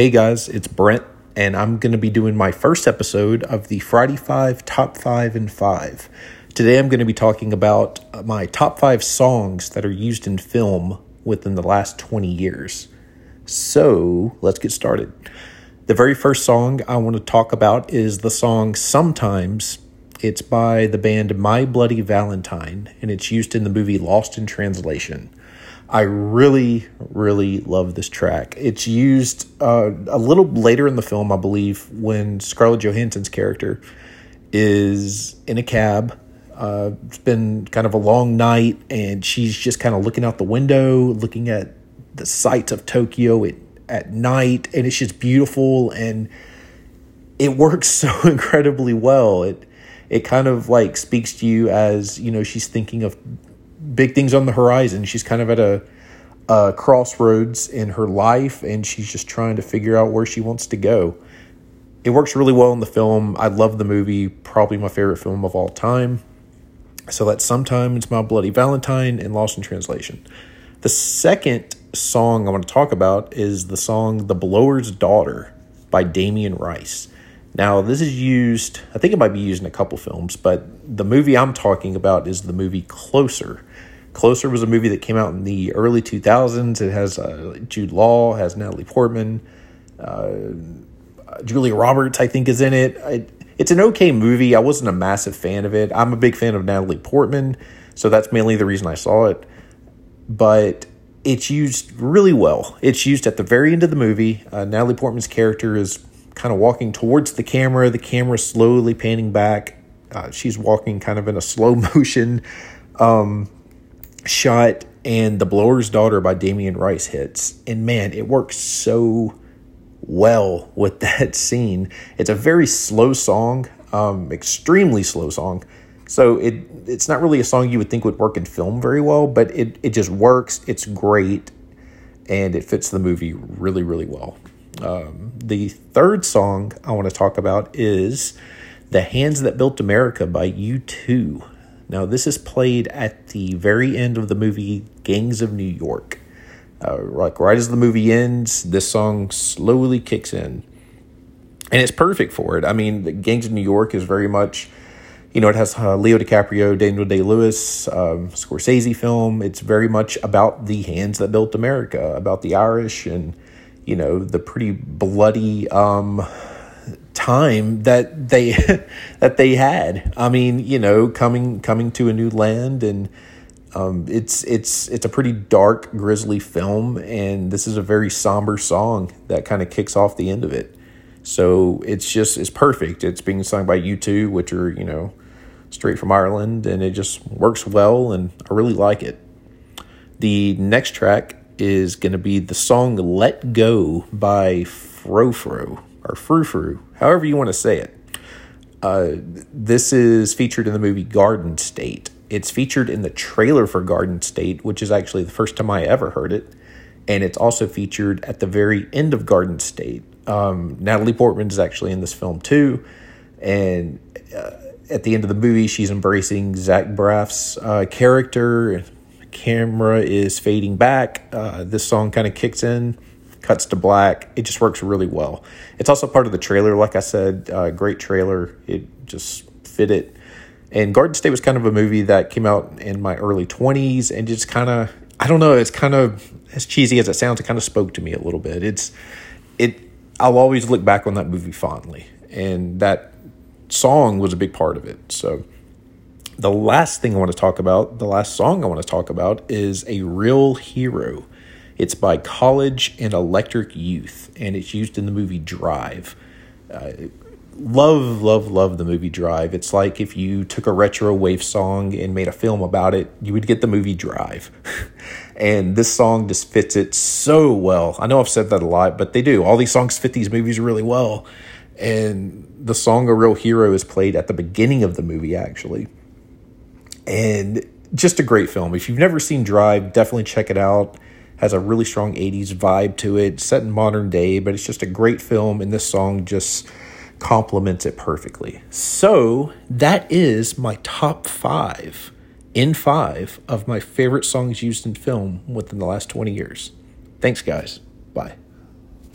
Hey guys, it's Brent, and I'm going to be doing my first episode of the Friday 5 Top 5 and 5. Today I'm going to be talking about my top 5 songs that are used in film within the last 20 years. So let's get started. The very first song I want to talk about is the song Sometimes. It's by the band My Bloody Valentine, and it's used in the movie Lost in Translation. I really, really love this track. It's used uh, a little later in the film, I believe, when Scarlett Johansson's character is in a cab. Uh, it's been kind of a long night, and she's just kind of looking out the window, looking at the sights of Tokyo at, at night, and it's just beautiful, and it works so incredibly well. It it kind of like speaks to you as you know she's thinking of big things on the horizon. She's kind of at a, a crossroads in her life, and she's just trying to figure out where she wants to go. It works really well in the film. I love the movie, probably my favorite film of all time. So that's sometimes My Bloody Valentine and Lost in Translation. The second song I want to talk about is the song The Blower's Daughter by Damien Rice. Now, this is used, I think it might be used in a couple films, but the movie I'm talking about is the movie Closer. Closer was a movie that came out in the early 2000s. It has uh, Jude Law, has Natalie Portman, uh, Julia Roberts, I think, is in it. it. It's an okay movie. I wasn't a massive fan of it. I'm a big fan of Natalie Portman, so that's mainly the reason I saw it. But it's used really well. It's used at the very end of the movie. Uh, Natalie Portman's character is kind of walking towards the camera, the camera slowly panning back. Uh, she's walking kind of in a slow motion um, shot, and The Blower's Daughter by Damien Rice hits. And man, it works so well with that scene. It's a very slow song, um, extremely slow song. So it it's not really a song you would think would work in film very well, but it, it just works. It's great, and it fits the movie really, really well. Um, the third song I want to talk about is The Hands That Built America by U2. Now, this is played at the very end of the movie Gangs of New York. Uh, like right as the movie ends, this song slowly kicks in. And it's perfect for it. I mean, Gangs of New York is very much, you know, it has uh, Leo DiCaprio, Daniel Day Lewis, um, Scorsese film. It's very much about the hands that built America, about the Irish and you know the pretty bloody um, time that they that they had. I mean, you know, coming coming to a new land and um, it's it's it's a pretty dark, grisly film, and this is a very somber song that kind of kicks off the end of it. So it's just it's perfect. It's being sung by U2, which are you know straight from Ireland, and it just works well, and I really like it. The next track is going to be the song Let Go by Frou-Frou or Frou Frou, however you want to say it. Uh, this is featured in the movie Garden State. It's featured in the trailer for Garden State, which is actually the first time I ever heard it. And it's also featured at the very end of Garden State. Um, Natalie Portman is actually in this film too. And uh, at the end of the movie, she's embracing Zach Braff's uh, character camera is fading back. Uh, this song kind of kicks in, cuts to black. It just works really well. It's also part of the trailer, like I said, uh, great trailer. It just fit it. And Garden State was kind of a movie that came out in my early 20s and just kind of, I don't know, it's kind of as cheesy as it sounds, it kind of spoke to me a little bit. It's, it, I'll always look back on that movie fondly. And that song was a big part of it. So, the last thing I want to talk about, the last song I want to talk about is A Real Hero. It's by College and Electric Youth, and it's used in the movie Drive. Uh, love, love, love the movie Drive. It's like if you took a retro wave song and made a film about it, you would get the movie Drive. and this song just fits it so well. I know I've said that a lot, but they do. All these songs fit these movies really well. And the song A Real Hero is played at the beginning of the movie, actually and just a great film. If you've never seen Drive, definitely check it out. Has a really strong 80s vibe to it, set in modern day, but it's just a great film, and this song just complements it perfectly. So, that is my top five in five of my favorite songs used in film within the last 20 years. Thanks, guys. Bye.